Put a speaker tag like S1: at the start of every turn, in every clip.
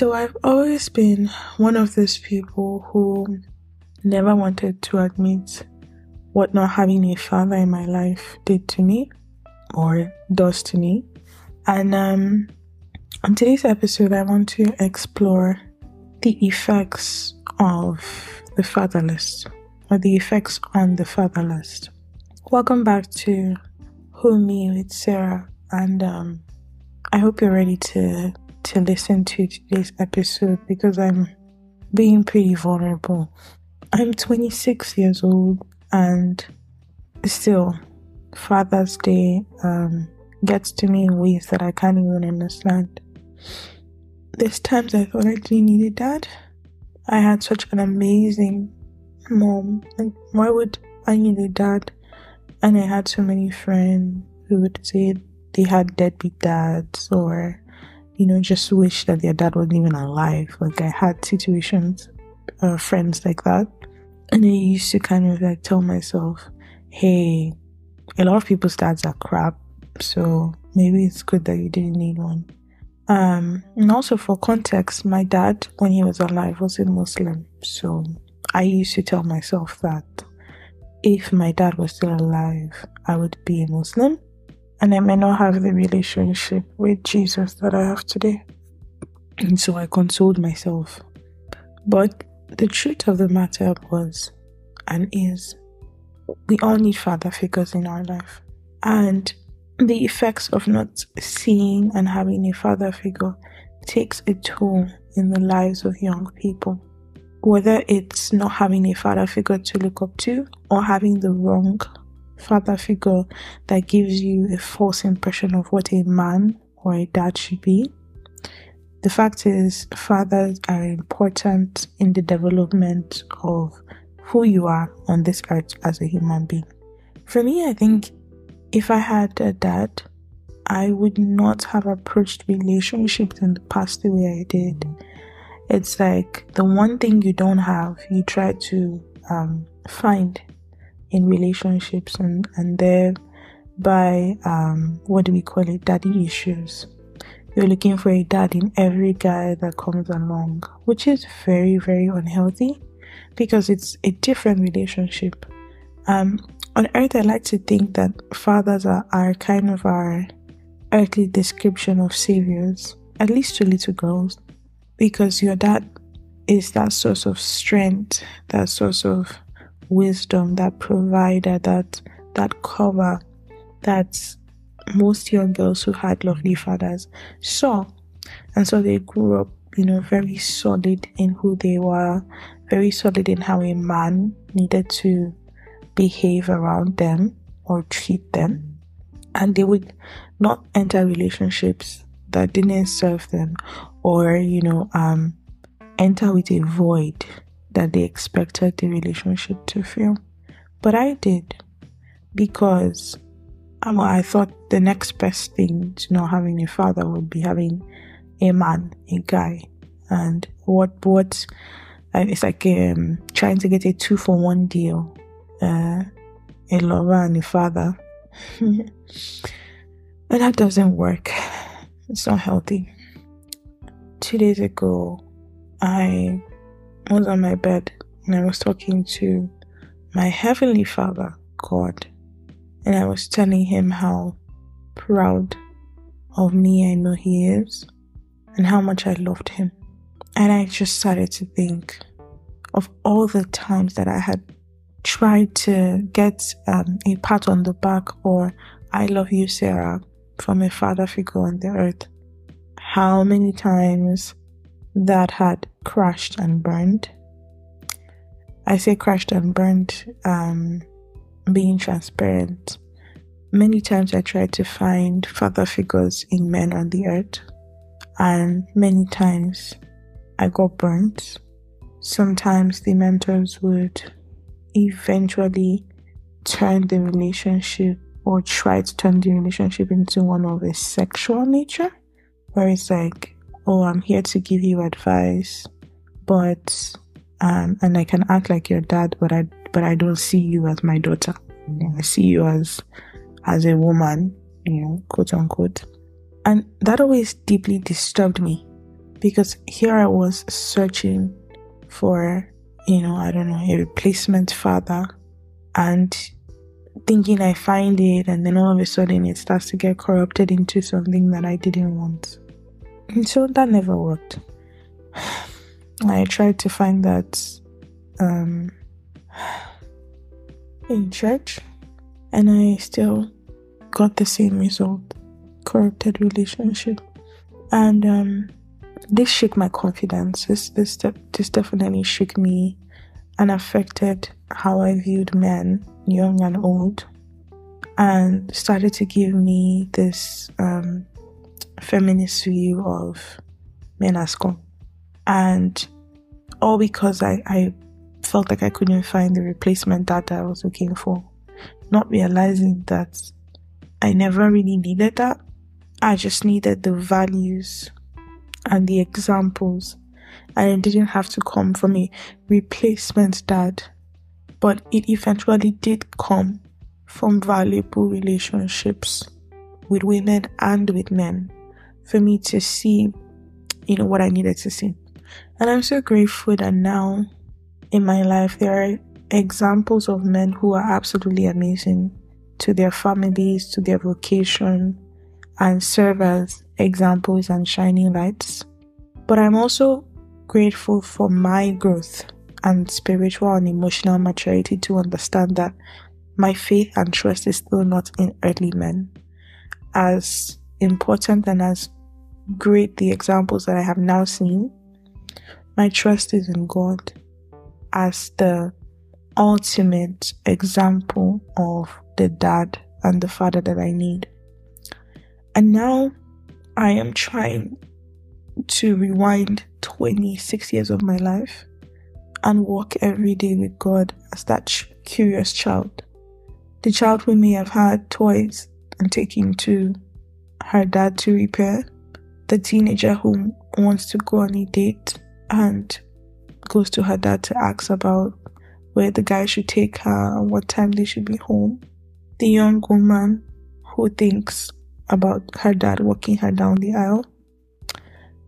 S1: So I've always been one of those people who never wanted to admit what not having a father in my life did to me or does to me. And um, on today's episode, I want to explore the effects of the fatherless or the effects on the fatherless. Welcome back to Who Me with Sarah, and um, I hope you're ready to to listen to today's episode because I'm being pretty vulnerable. I'm 26 years old and still Father's Day um, gets to me in ways that I can't even understand. There's times I thought I didn't need a dad. I had such an amazing mom. Like, why would I need a dad? And I had so many friends who would say they had deadbeat dads or you know, just wish that their dad wasn't even alive. Like I had situations, uh, friends like that. And I used to kind of like tell myself, hey, a lot of people's dads are crap. So maybe it's good that you didn't need one. Um, and also for context, my dad, when he was alive, was a Muslim. So I used to tell myself that if my dad was still alive, I would be a Muslim and I may not have the relationship with Jesus that I have today. And so I consoled myself. But the truth of the matter was and is we all need father figures in our life. And the effects of not seeing and having a father figure takes a toll in the lives of young people. Whether it's not having a father figure to look up to or having the wrong father figure that gives you a false impression of what a man or a dad should be. The fact is, fathers are important in the development of who you are on this earth as a human being. For me, I think if I had a dad, I would not have approached relationships in the past the way I did. It's like the one thing you don't have, you try to um, find in relationships and, and thereby, um, what do we call it, daddy issues. You're looking for a dad in every guy that comes along, which is very, very unhealthy because it's a different relationship. Um, on earth, I like to think that fathers are, are kind of our earthly description of saviors, at least to little girls, because your dad is that source of strength, that source of wisdom, that provider, that that cover that most young girls who had lovely fathers saw. And so they grew up, you know, very solid in who they were, very solid in how a man needed to behave around them or treat them. And they would not enter relationships that didn't serve them or, you know, um, enter with a void that they expected the relationship to feel. But I did because um, I thought the next best thing to not having a father would be having a man, a guy. And what, what, and it's like um, trying to get a two for one deal uh, a lover and a father. but that doesn't work. It's not healthy. Two days ago, I was on my bed and I was talking to my Heavenly Father, God, and I was telling him how proud of me I know he is and how much I loved him. And I just started to think of all the times that I had tried to get um, a pat on the back or I love you, Sarah, from a father figure on the earth. How many times that had crashed and burned. I say crashed and burned, um, being transparent. Many times I tried to find father figures in men on the earth, and many times I got burnt. Sometimes the mentors would eventually turn the relationship or try to turn the relationship into one of a sexual nature, where it's like, oh, I'm here to give you advice, but um, and I can act like your dad, but I but I don't see you as my daughter. I see you as as a woman, you know, quote unquote. And that always deeply disturbed me because here I was searching for, you know, I don't know, a replacement father and thinking I find it, and then all of a sudden it starts to get corrupted into something that I didn't want. And so that never worked. I tried to find that um, in church, and I still got the same result corrupted relationship. And um, this shook my confidence. This, this, this definitely shook me and affected how I viewed men, young and old, and started to give me this um, feminist view of men as gone. And all because I, I felt like I couldn't find the replacement that I was looking for, not realizing that I never really needed that. I just needed the values and the examples and it didn't have to come from a replacement dad, but it eventually did come from valuable relationships with women and with men for me to see, you know, what I needed to see. And I'm so grateful that now in my life there are examples of men who are absolutely amazing to their families, to their vocation, and serve as examples and shining lights. But I'm also grateful for my growth and spiritual and emotional maturity to understand that my faith and trust is still not in earthly men. As important and as great the examples that I have now seen, my trust is in God as the ultimate example of the dad and the father that I need. And now I am trying to rewind 26 years of my life and walk every day with God as that curious child. The child who may have had toys and taken to her dad to repair. The teenager who wants to go on a date and goes to her dad to ask about where the guy should take her and what time they should be home. The young woman who thinks about her dad walking her down the aisle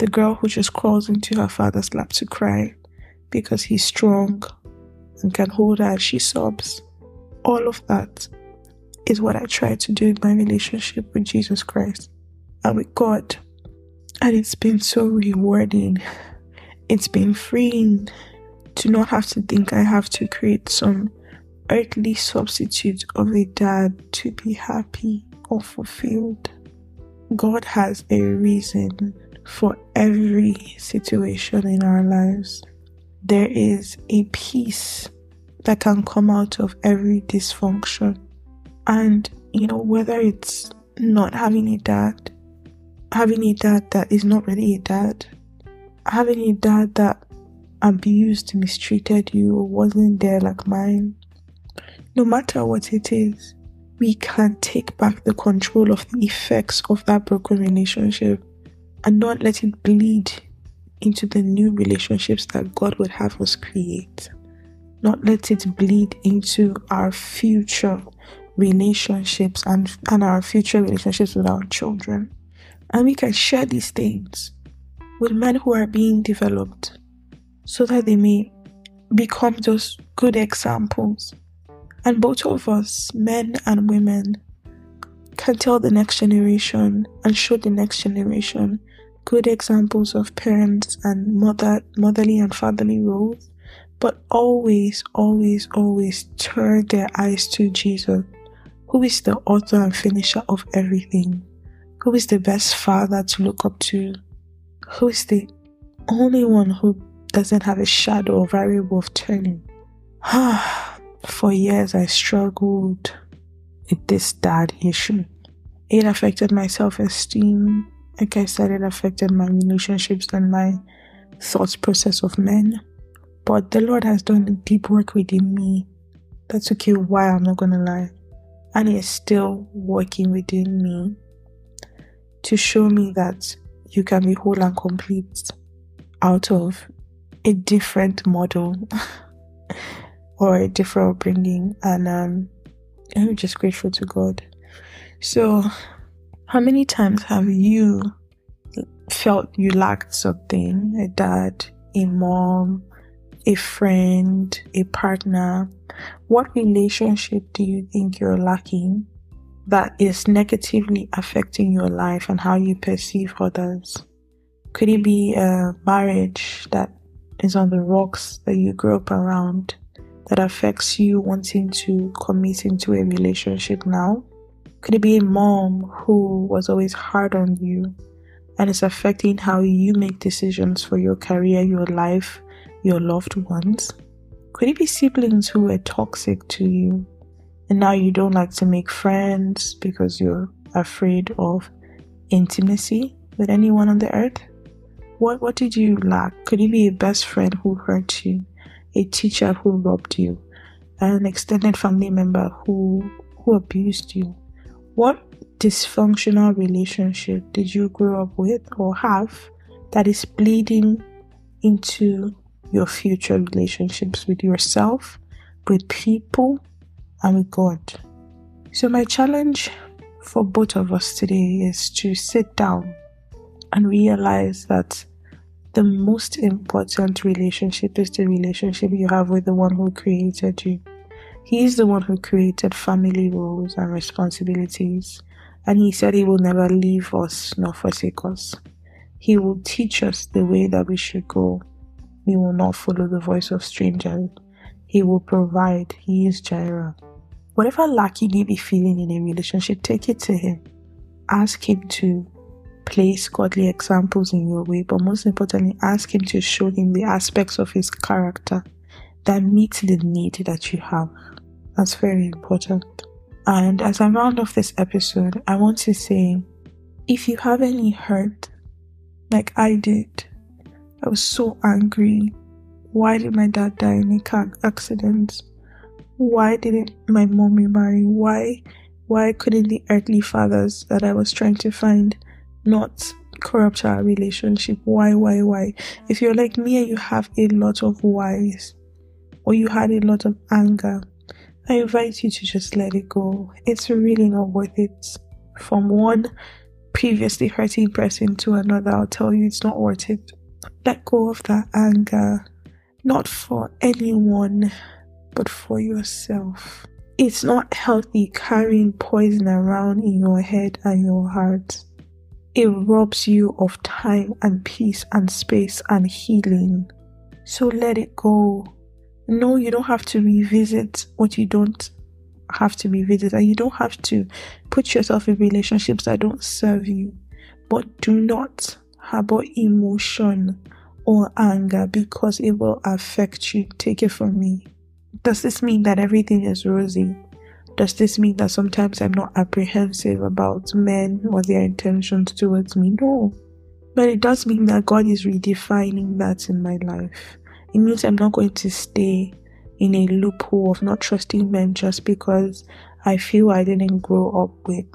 S1: the girl who just crawls into her father's lap to cry because he's strong and can hold her as she sobs. All of that is what I try to do in my relationship with Jesus Christ and with God. And it's been so rewarding. It's been freeing to not have to think I have to create some earthly substitute of a dad to be happy or fulfilled. God has a reason for every situation in our lives. There is a peace that can come out of every dysfunction. And, you know, whether it's not having a dad, having a dad that is not really a dad, having a dad that abused, mistreated you, or wasn't there like mine, no matter what it is, we can take back the control of the effects of that broken relationship and not let it bleed into the new relationships that God would have us create. Not let it bleed into our future relationships and, and our future relationships with our children. And we can share these things with men who are being developed so that they may become those good examples. And both of us, men and women, can tell the next generation and show the next generation good examples of parents and mother motherly and fatherly roles, but always, always, always turn their eyes to Jesus, who is the author and finisher of everything, who is the best father to look up to, who is the only one who doesn't have a shadow or variable of turning. For years I struggled with this dad issue. It affected my self esteem, like I said, it affected my relationships and my thoughts process of men. But the Lord has done deep work within me. That took a while, I'm not gonna lie. And is still working within me to show me that you can be whole and complete out of a different model or a different upbringing. And um, I'm just grateful to God. So how many times have you felt you lacked something a dad, a mom, a friend, a partner. What relationship do you think you're lacking that is negatively affecting your life and how you perceive others? Could it be a marriage that is on the rocks that you grew up around that affects you wanting to commit into a relationship now? Could it be a mom who was always hard on you and it's affecting how you make decisions for your career, your life, your loved ones? Could it be siblings who were toxic to you and now you don't like to make friends because you're afraid of intimacy with anyone on the earth? What what did you lack? Could it be a best friend who hurt you, a teacher who robbed you, an extended family member who who abused you? What dysfunctional relationship did you grow up with or have that is bleeding into your future relationships with yourself, with people, and with God? So, my challenge for both of us today is to sit down and realize that the most important relationship is the relationship you have with the one who created you. He is the one who created family roles and responsibilities, and He said He will never leave us nor forsake us. He will teach us the way that we should go. We will not follow the voice of strangers. He will provide. He is Jireh. Whatever lack you may be feeling in a relationship, take it to Him. Ask Him to place godly examples in your way, but most importantly, ask Him to show Him the aspects of His character that meet the need that you have. That's very important. And as I round off this episode, I want to say if you have any hurt, like I did, I was so angry. Why did my dad die in a car accident? Why didn't my mom remarry? Why why couldn't the earthly fathers that I was trying to find not corrupt our relationship. Why, why, why? If you're like me and you have a lot of whys, or you had a lot of anger, I invite you to just let it go. It's really not worth it. From one previously hurting person to another, I'll tell you it's not worth it. Let go of that anger, not for anyone, but for yourself. It's not healthy carrying poison around in your head and your heart it robs you of time and peace and space and healing. So let it go. No, you don't have to revisit what you don't have to revisit, and you don't have to put yourself in relationships that don't serve you. But do not harbor emotion or anger because it will affect you. Take it from me. Does this mean that everything is rosy? Does this mean that sometimes I'm not apprehensive about men or their intentions towards me? No. But it does mean that God is redefining that in my life. It means I'm not going to stay in a loophole of not trusting men just because I feel I didn't grow up with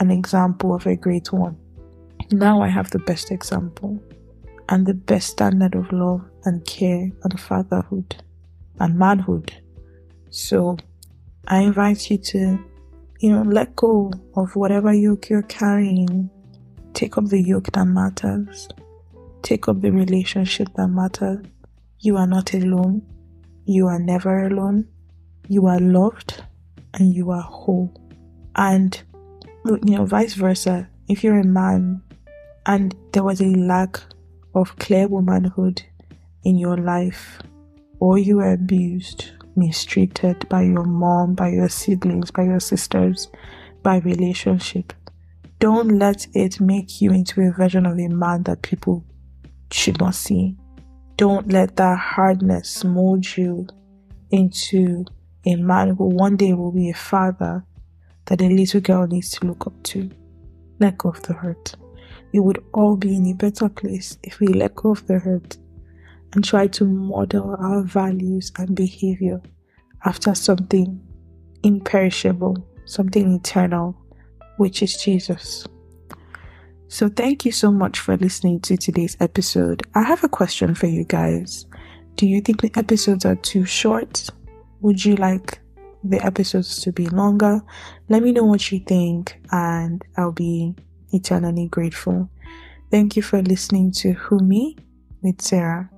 S1: an example of a great one. Now I have the best example and the best standard of love and care and fatherhood and manhood. So I invite you to, you know, let go of whatever yoke you're carrying. Take up the yoke that matters. Take up the relationship that matters. You are not alone. You are never alone. You are loved and you are whole. And, you know, vice versa. If you're a man and there was a lack of clear womanhood in your life, or you were abused, mistreated by your mom, by your siblings, by your sisters, by relationship. Don't let it make you into a version of a man that people should not see. Don't let that hardness mold you into a man who one day will be a father that a little girl needs to look up to. Let go of the hurt. We would all be in a better place if we let go of the hurt and try to model our values and behavior after something imperishable, something eternal, which is Jesus. So, thank you so much for listening to today's episode. I have a question for you guys. Do you think the episodes are too short? Would you like the episodes to be longer? Let me know what you think, and I'll be eternally grateful. Thank you for listening to Who Me with Sarah.